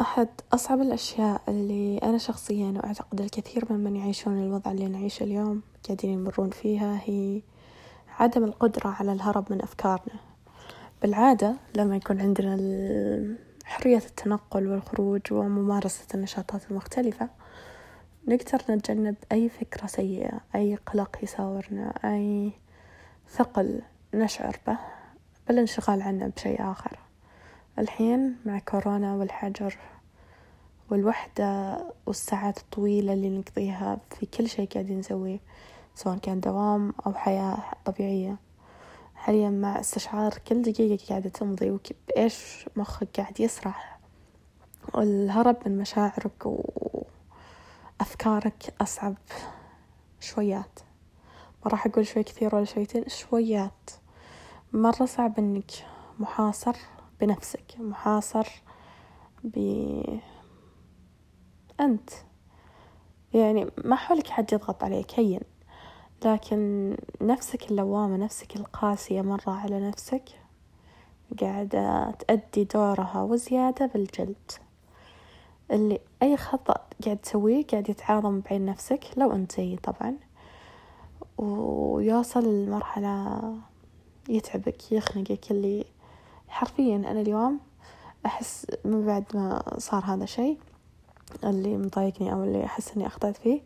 أحد أصعب الأشياء اللي أنا شخصيا وأعتقد الكثير ممن يعيشون الوضع اللي نعيشه اليوم قاعدين يمرون فيها هي عدم القدرة على الهرب من أفكارنا. بالعادة لما يكون عندنا حرية التنقل والخروج وممارسة النشاطات المختلفة نقدر نتجنب أي فكرة سيئة أي قلق يساورنا أي ثقل نشعر به بالانشغال عنه بشيء آخر. الحين مع كورونا والحجر والوحدة والساعات الطويلة اللي نقضيها في كل شيء قاعدين نسويه سواء كان دوام أو حياة طبيعية. حاليا مع استشعار كل دقيقة قاعدة تمضي وبإيش مخك قاعد يسرح. والهرب من مشاعرك وأفكارك أصعب شويات. ما راح أقول شوي كثير ولا شويتين شويات. مرة صعب إنك محاصر بنفسك محاصر ب أنت. يعني ما حولك حد يضغط عليك هين. لكن نفسك اللوامة نفسك القاسية مرة على نفسك قاعدة تأدي دورها وزيادة بالجلد. اللي أي خطأ قاعد تسويه قاعد يتعاظم بعين نفسك لو أنت طبعا. ويوصل لمرحلة يتعبك يخنقك اللي حرفيا أنا اليوم أحس من بعد ما صار هذا الشيء اللي مضايقني أو اللي أحس إني أخطأت فيه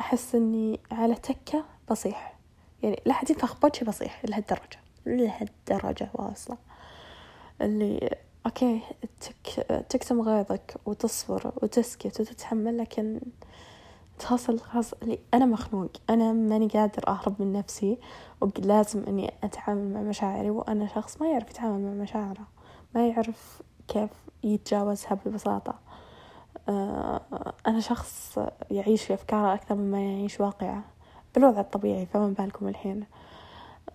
أحس إني على تكة بصيح. يعني لا حد ينفخ بوجهي بصيح لهالدرجة لهالدرجة واصلة. اللي أوكي تك تكتم غيظك وتصبر وتسكت وتتحمل لكن خلاص اللي أنا مخنوق. أنا ماني قادر أهرب من نفسي ولازم إني أتعامل مع مشاعري وأنا شخص ما يعرف يتعامل مع مشاعره. ما يعرف كيف يتجاوزها ببساطة آه، أنا شخص يعيش في أفكاره أكثر مما يعيش واقعه بالوضع الطبيعي فما بالكم الحين.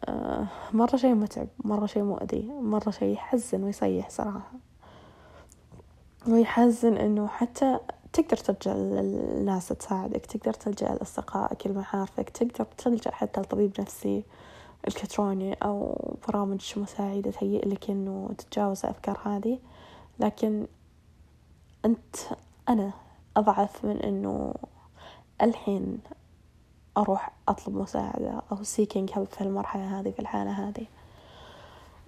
آه، مرة شيء متعب مرة شيء مؤذي مرة شيء يحزن ويصيح صراحة. ويحزن إنه حتى تقدر تلجأ للناس تساعدك تقدر تلجأ لأصدقائك لمعارفك تقدر تلجأ حتى لطبيب نفسي إلكتروني أو برامج مساعدة تهيئ لك إنه تتجاوز الأفكار هذه. لكن أنت أنا أضعف من إنه الحين أروح أطلب مساعدة أو seeking help في المرحلة هذه في الحالة هذه.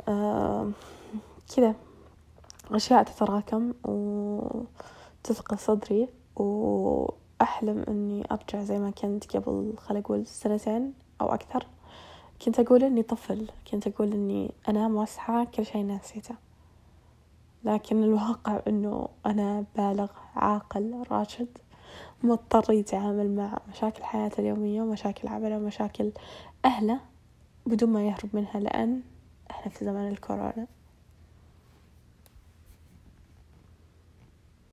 أه كذا. أشياء تتراكم وتثقل صدري وأحلم إني أرجع زي ما كنت قبل خل أقول سنتين أو أكثر. كنت أقول إني طفل كنت أقول إني أنام وأصحى كل شيء ناسيته. لكن الواقع إنه أنا بالغ عاقل راشد مضطر يتعامل مع مشاكل حياته اليومية ومشاكل عمله ومشاكل أهله بدون ما يهرب منها لأن إحنا في زمن الكورونا.